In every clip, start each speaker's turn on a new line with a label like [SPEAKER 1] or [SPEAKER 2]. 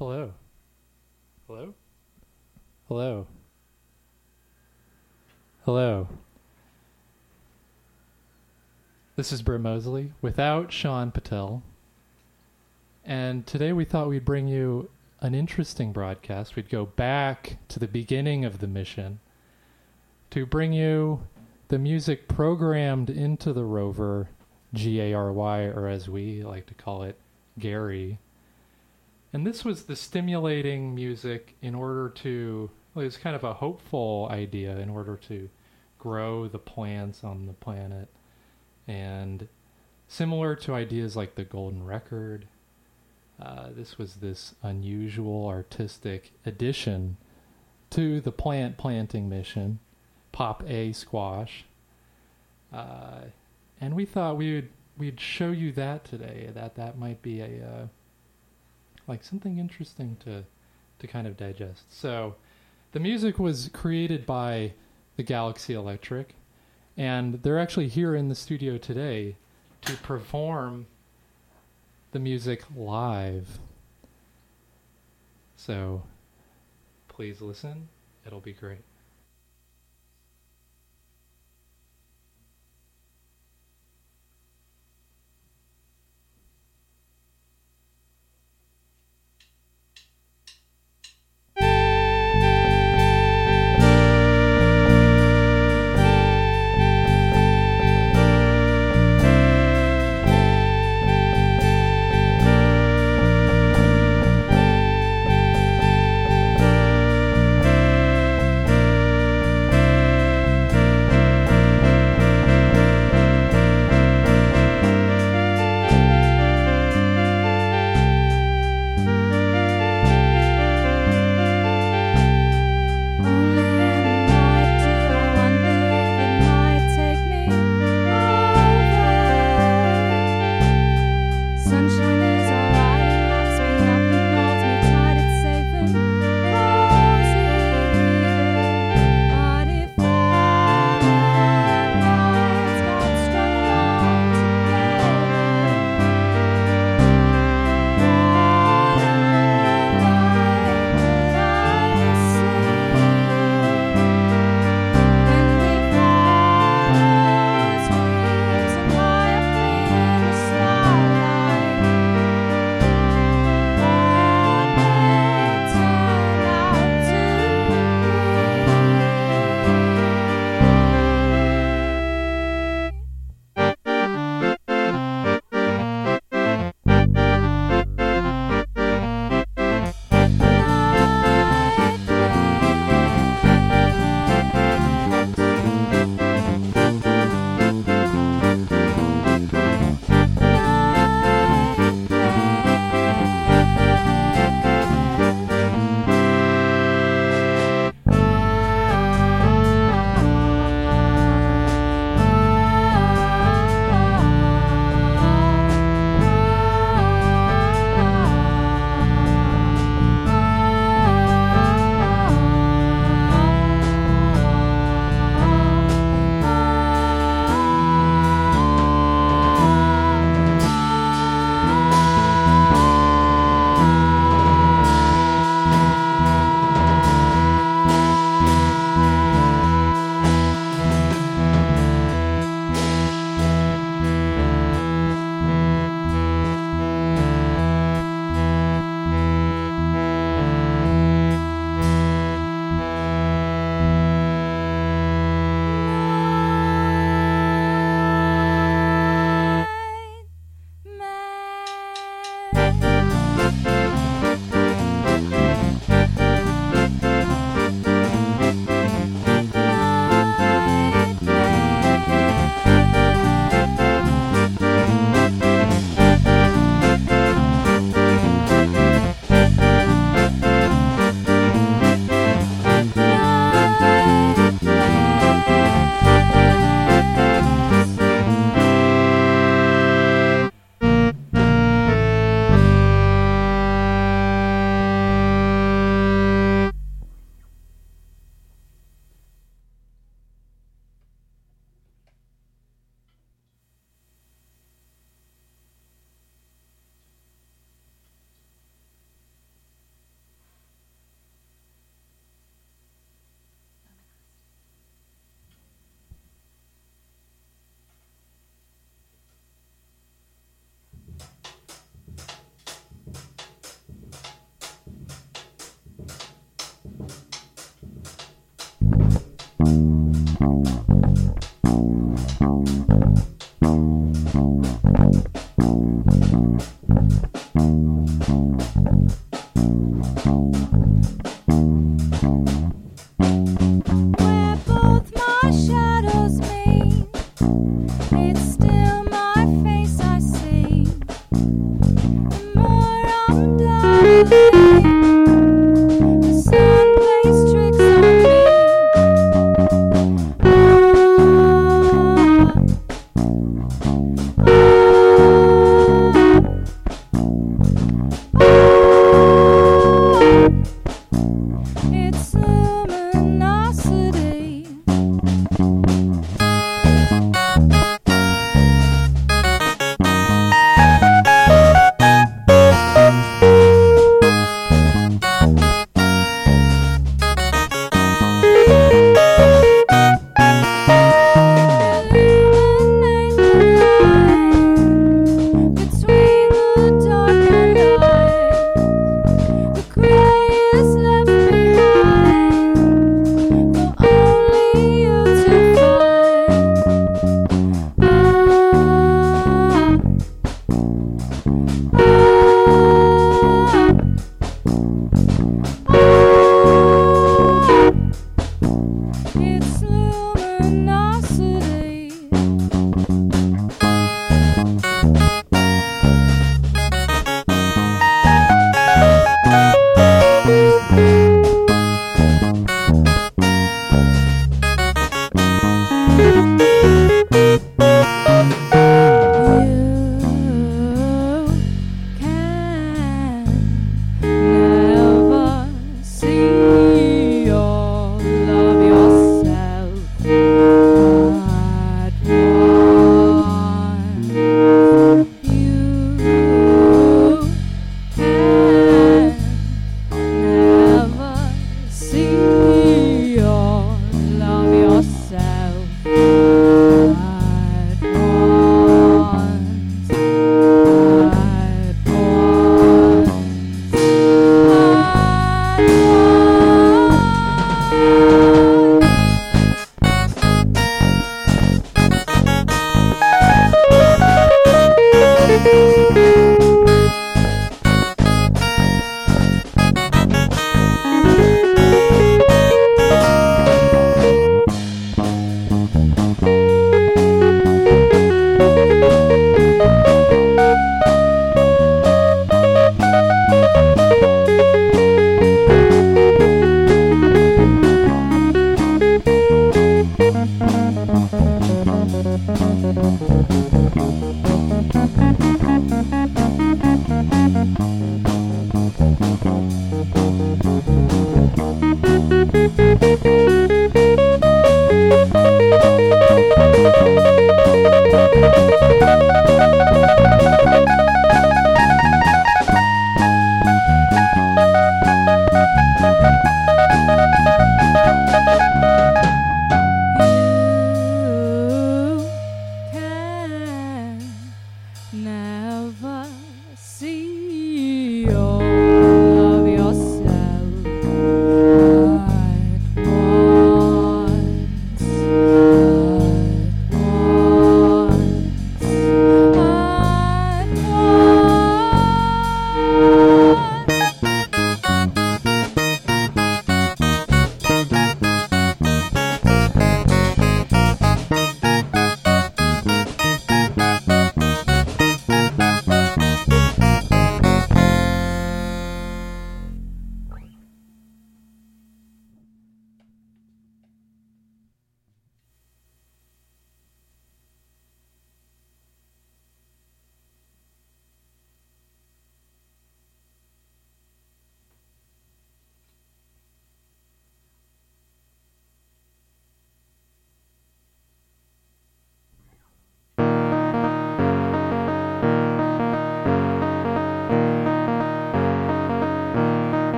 [SPEAKER 1] Hello. Hello? Hello. Hello. This is Britt Mosley without Sean Patel. And today we thought we'd bring you an interesting broadcast. We'd go back to the beginning of the mission to bring you the music programmed into the rover, G A R Y, or as we like to call it, Gary. And this was the stimulating music in order to, well, it was kind of a hopeful idea in order to grow the plants on the planet. And similar to ideas like the Golden Record, uh, this was this unusual artistic addition to the plant planting mission, Pop A Squash. Uh, and we thought we would we'd show you that today. That that might be a uh, like something interesting to to kind of digest. So, the music was created by the Galaxy Electric, and they're actually here in the studio today to perform the music live. So, please listen. It'll be great.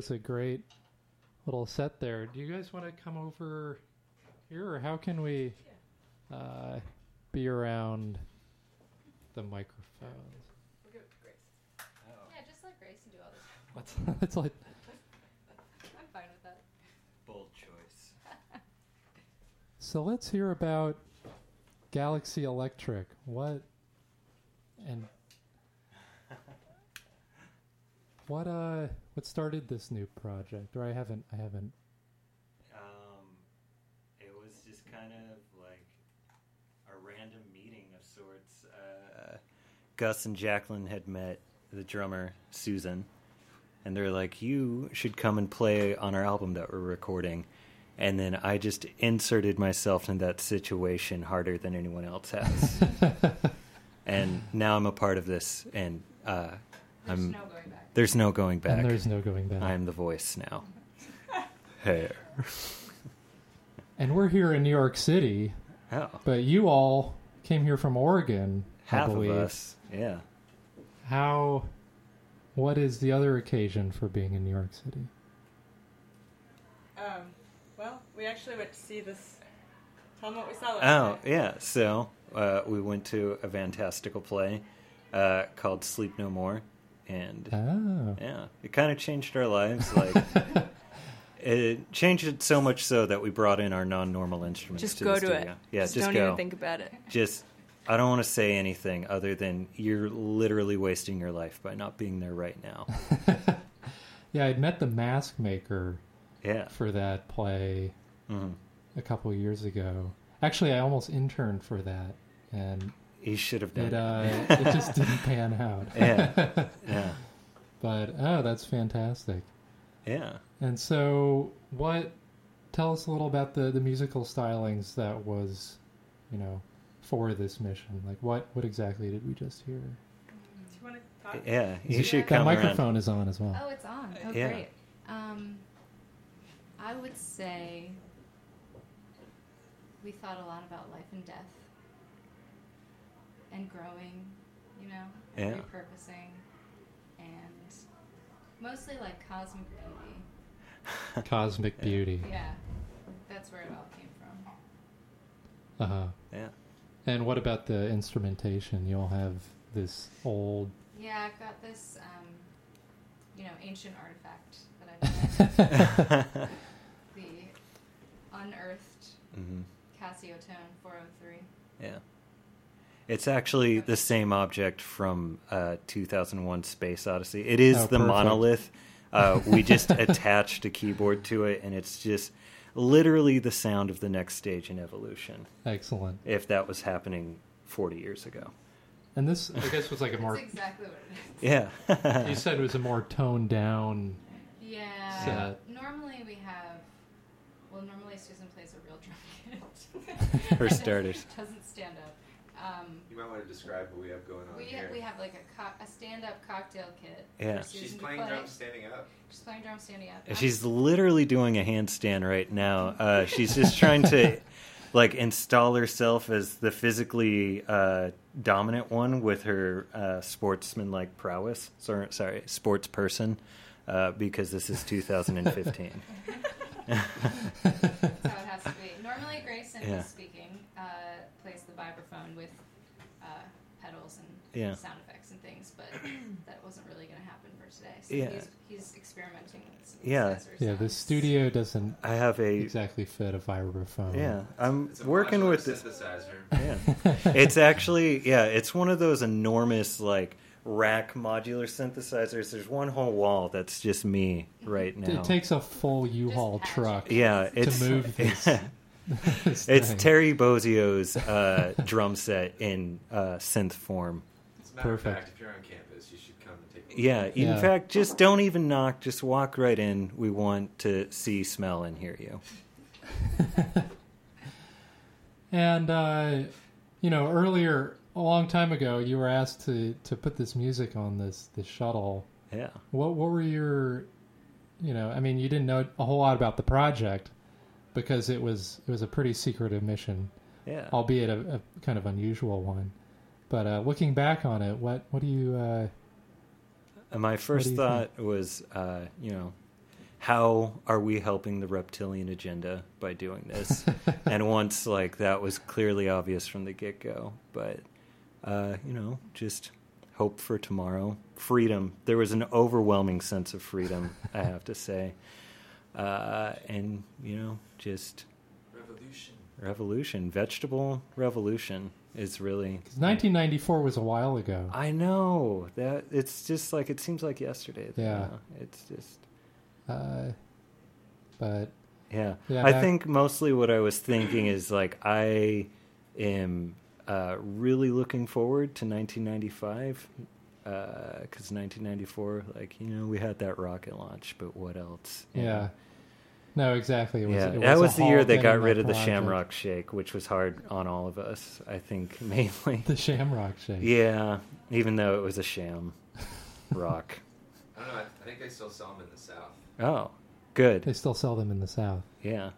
[SPEAKER 1] Was a great little set there. Do you guys want to come over here, or how can we uh, be around the microphones?
[SPEAKER 2] We'll go with Grace. Yeah, just let Grace do all this.
[SPEAKER 1] Let's let's let
[SPEAKER 2] I'm fine with that.
[SPEAKER 3] Bold choice.
[SPEAKER 1] so let's hear about Galaxy Electric. What and what uh what started this new project? Or I haven't I haven't
[SPEAKER 3] Um, it was just kind of like a random meeting of sorts. Uh, Gus and Jacqueline had met the drummer Susan, and they're like, "You should come and play on our album that we're recording." And then I just inserted myself in that situation harder than anyone else has. and now I'm a part of this, and uh,
[SPEAKER 2] There's
[SPEAKER 3] I'm
[SPEAKER 2] no going back.
[SPEAKER 3] There's no going back.
[SPEAKER 1] and there's no going back.
[SPEAKER 3] I'm the voice now. Hey.
[SPEAKER 1] And we're here in New York City,
[SPEAKER 3] Oh.
[SPEAKER 1] but you all came here from Oregon, I
[SPEAKER 3] Half of
[SPEAKER 1] believe.
[SPEAKER 3] us. Yeah.
[SPEAKER 1] How what is the other occasion for being in New York City?
[SPEAKER 4] Um, well, we actually went to see this. Tell them what we saw last
[SPEAKER 3] Oh,
[SPEAKER 4] night.
[SPEAKER 3] yeah. So uh, we went to a fantastical play uh, called Sleep No More. And
[SPEAKER 1] Oh.
[SPEAKER 3] yeah, it kind of changed our lives. Like, it changed it so much so that we brought in our non normal instruments
[SPEAKER 4] Just
[SPEAKER 3] to
[SPEAKER 4] go
[SPEAKER 3] the
[SPEAKER 4] to
[SPEAKER 3] studio.
[SPEAKER 4] it.
[SPEAKER 3] Yeah,
[SPEAKER 4] just,
[SPEAKER 3] just,
[SPEAKER 4] don't
[SPEAKER 3] go.
[SPEAKER 4] even think about it.
[SPEAKER 3] just, I don't want to say anything other than you're literally wasting your life by not being there right now.
[SPEAKER 1] Yeah, I'd met the mask maker
[SPEAKER 3] Yeah.
[SPEAKER 1] for that play
[SPEAKER 3] hmm
[SPEAKER 1] a couple of years ago. Actually, I almost interned for that, and
[SPEAKER 3] You should have done
[SPEAKER 1] it
[SPEAKER 3] it.
[SPEAKER 1] uh, it just didn't pan out.
[SPEAKER 3] Yeah. yeah.
[SPEAKER 1] But oh, that's fantastic.
[SPEAKER 3] Yeah.
[SPEAKER 1] And so, what? Tell us a little about the the musical stylings that was, you know, for this mission. Like, what what exactly did we just hear?
[SPEAKER 4] You want to talk?
[SPEAKER 3] Yeah.
[SPEAKER 1] Is
[SPEAKER 3] You should
[SPEAKER 1] that
[SPEAKER 3] come around.
[SPEAKER 1] microphone is on as well.
[SPEAKER 2] Oh, it's on. Oh,
[SPEAKER 3] Yeah.
[SPEAKER 2] great. Um, I would say we thought a lot about life and death and growing, you know,
[SPEAKER 3] Yeah.
[SPEAKER 2] repurposing, and mostly like cosmic beauty.
[SPEAKER 1] Cosmic
[SPEAKER 3] Yeah.
[SPEAKER 1] beauty.
[SPEAKER 2] Yeah, that's where it all came from.
[SPEAKER 1] Uh huh.
[SPEAKER 3] Yeah.
[SPEAKER 1] And what about the instrumentation? You all have this old.
[SPEAKER 2] Yeah, I've got this, um, you know, ancient artifact that I've got. the unearthed
[SPEAKER 3] hmm
[SPEAKER 2] Casiotone 403.
[SPEAKER 3] Yeah. It's actually the same object from uh, 2001 Space Odyssey. It is
[SPEAKER 1] Oh,
[SPEAKER 3] the
[SPEAKER 1] perfect.
[SPEAKER 3] monolith. Uh, we just attached a keyboard to it, and it's just literally the sound of the next stage in evolution,
[SPEAKER 1] Excellent.
[SPEAKER 3] if that was happening 40 years ago.
[SPEAKER 1] And this, I guess, was like a more.
[SPEAKER 2] That's exactly what it is.
[SPEAKER 3] Yeah.
[SPEAKER 1] You said it was a more toned down.
[SPEAKER 2] Yeah.
[SPEAKER 1] Set.
[SPEAKER 2] Normally we have. Well, normally Susan plays a real drum kit.
[SPEAKER 3] For starters.
[SPEAKER 2] Doesn't stand up. Um,
[SPEAKER 5] You might want to describe what we have going on
[SPEAKER 2] we
[SPEAKER 5] here.
[SPEAKER 2] we have like a, co- a stand-up cocktail kit.
[SPEAKER 3] Yeah.
[SPEAKER 5] She's playing
[SPEAKER 2] play.
[SPEAKER 5] drums standing up.
[SPEAKER 2] She's playing drums standing up.
[SPEAKER 3] She's literally doing a handstand right now. Uh, she's just trying to like install herself as the physically uh, dominant one with her uh, sportsman-like prowess. Sorry, sorry, sports person, uh, because this is 2015.
[SPEAKER 2] That's how it has to be. Normally, Grayson,
[SPEAKER 3] Yeah.
[SPEAKER 2] who's speaking, plays the vibraphone with uh, pedals and
[SPEAKER 3] Yeah.
[SPEAKER 2] sound effects and things, but that wasn't really going to happen for today. So
[SPEAKER 3] Yeah.
[SPEAKER 2] he's, he's experimenting with some
[SPEAKER 3] Yeah.
[SPEAKER 2] sensor
[SPEAKER 1] Yeah, the studio doesn't
[SPEAKER 3] I have a
[SPEAKER 1] exactly fit a vibraphone.
[SPEAKER 3] yeah. I'm
[SPEAKER 5] It's a
[SPEAKER 3] working with this.
[SPEAKER 5] synthesizer.
[SPEAKER 3] Yeah. it's actually yeah, it's one of those enormous like rack modular synthesizers. There's one whole wall that's just me right now.
[SPEAKER 1] It takes a full U-Haul
[SPEAKER 2] patch
[SPEAKER 1] truck
[SPEAKER 3] yeah,
[SPEAKER 1] to
[SPEAKER 3] it's
[SPEAKER 1] move this. This
[SPEAKER 3] it's
[SPEAKER 1] thing.
[SPEAKER 3] Terry Bozzio's uh, drum set in uh, synth form.
[SPEAKER 5] As a
[SPEAKER 1] Perfect.
[SPEAKER 5] fact, if you're on campus, you should come and take a look.
[SPEAKER 3] Yeah, in
[SPEAKER 1] Yeah.
[SPEAKER 3] fact, just don't even knock. Just walk right in. We want to see, smell, and hear you.
[SPEAKER 1] And uh, you know, earlier, a long time ago, you were asked to to put this music on this this shuttle.
[SPEAKER 3] Yeah.
[SPEAKER 1] What what were your, you know, I mean, you didn't know a whole lot about the project because it was it was a pretty secretive mission,
[SPEAKER 3] Yeah.
[SPEAKER 1] albeit a, a kind of unusual one. But uh, looking back on it, what what do you uh,
[SPEAKER 3] my first thought was, uh, you know, how are we helping the reptilian agenda by doing this? and once like that was clearly obvious from the get go, but uh, you know, just hope for tomorrow, freedom. There was an overwhelming sense of freedom, I have to say, uh, and you know, just
[SPEAKER 5] Revolution.
[SPEAKER 3] revolution, vegetable revolution is really.
[SPEAKER 1] 'Cause 1994 was a while ago.
[SPEAKER 3] I know that it's just like it seems like yesterday. you
[SPEAKER 1] Yeah.
[SPEAKER 3] know? it's just
[SPEAKER 1] Uh, but
[SPEAKER 3] yeah.
[SPEAKER 1] Yeah,
[SPEAKER 3] I
[SPEAKER 1] back-
[SPEAKER 3] think mostly what I was thinking is like I am uh, really looking forward to 1995 Uh, because 1994, like you know, we had that rocket launch, but what else? You
[SPEAKER 1] yeah. No, exactly. It was,
[SPEAKER 3] yeah,
[SPEAKER 1] it
[SPEAKER 3] that
[SPEAKER 1] a
[SPEAKER 3] was the year they got rid of the
[SPEAKER 1] project.
[SPEAKER 3] Shamrock Shake, which was hard on all of us. I think mainly.
[SPEAKER 1] The Shamrock Shake.
[SPEAKER 3] Yeah, even though it was a sham rock.
[SPEAKER 5] I don't know. I, I think they still sell them in the South.
[SPEAKER 3] Oh, good.
[SPEAKER 1] They still sell them in the South.
[SPEAKER 3] Yeah.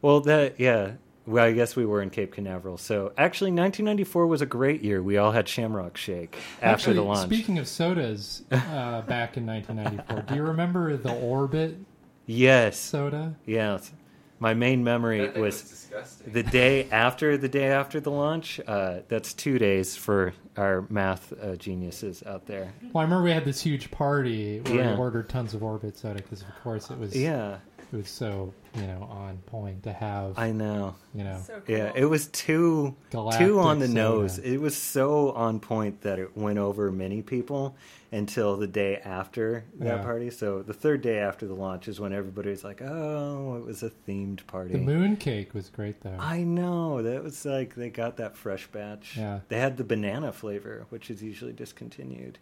[SPEAKER 3] Well, that yeah. Well, I guess we were in Cape Canaveral. So actually, 1994 was a great year. We all had Shamrock Shake after
[SPEAKER 1] Actually,
[SPEAKER 3] the launch.
[SPEAKER 1] Speaking of sodas, uh, back in 1994, do you remember the Orbit
[SPEAKER 3] yes.
[SPEAKER 1] soda?
[SPEAKER 3] Yes. My main memory
[SPEAKER 5] was,
[SPEAKER 3] was the day after the day after the launch. Uh, that's two days for our math uh, geniuses out there.
[SPEAKER 1] Well, I remember we had this huge party where
[SPEAKER 3] Yeah.
[SPEAKER 1] we ordered tons of Orbit soda because, of course, it was
[SPEAKER 3] Yeah,
[SPEAKER 1] it was so you know on point to have
[SPEAKER 3] I know.
[SPEAKER 1] you know
[SPEAKER 4] So cool.
[SPEAKER 3] Yeah, it was too
[SPEAKER 1] Galactic
[SPEAKER 3] too on the
[SPEAKER 1] soda.
[SPEAKER 3] nose. It was so on point that it went over many people until the day after that
[SPEAKER 1] Yeah.
[SPEAKER 3] party. So the third day after the launch is when everybody was like, "Oh, it was a themed party."
[SPEAKER 1] the moon cake was great though.
[SPEAKER 3] I know that was like they got that fresh batch.
[SPEAKER 1] Yeah.
[SPEAKER 3] they had the banana flavor, which is usually discontinued.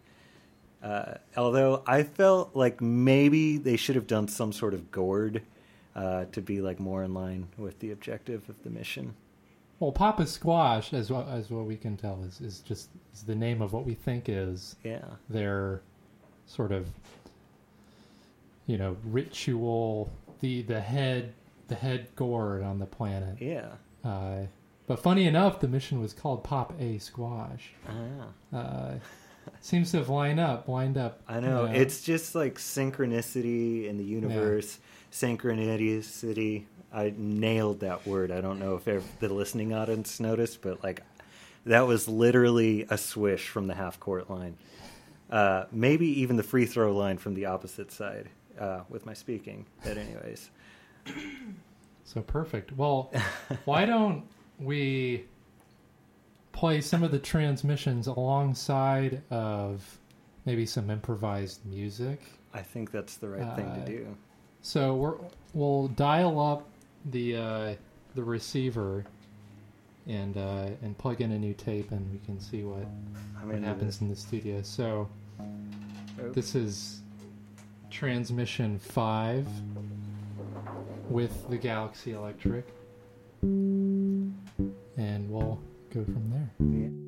[SPEAKER 3] Uh, although I felt like maybe they should have done some sort of gourd uh, to be like more in line with the objective of the mission.
[SPEAKER 1] well, Papa Squash, as well as what we can tell, is is just is the name of what we think is
[SPEAKER 3] Yeah.
[SPEAKER 1] their sort of you know ritual the the head the head gourd on the planet.
[SPEAKER 3] Yeah.
[SPEAKER 1] Uh, but funny enough, the mission was called Pop A Squash.
[SPEAKER 3] Ah,
[SPEAKER 1] Uh, seems to have lined up, lined up.
[SPEAKER 3] I know.
[SPEAKER 1] you
[SPEAKER 3] It's just like synchronicity in the universe. Synchronicity. I nailed that word. I don't know if the listening audience noticed, but like that was literally a swish from the half court line. Uh, maybe even the free throw line from the opposite side uh, with my speaking. But anyways,
[SPEAKER 1] so perfect. Well, why don't we play some of the transmissions alongside of maybe some improvised music?
[SPEAKER 3] I think that's the right thing
[SPEAKER 1] Uh,
[SPEAKER 3] to do.
[SPEAKER 1] So we're we'll dial up the uh, the receiver and uh, and plug in a new tape, and we can see what, what happens in the studio. So
[SPEAKER 3] oh,
[SPEAKER 1] this is transmission five with the Galaxy Electric, and we'll go from there.
[SPEAKER 3] yeah.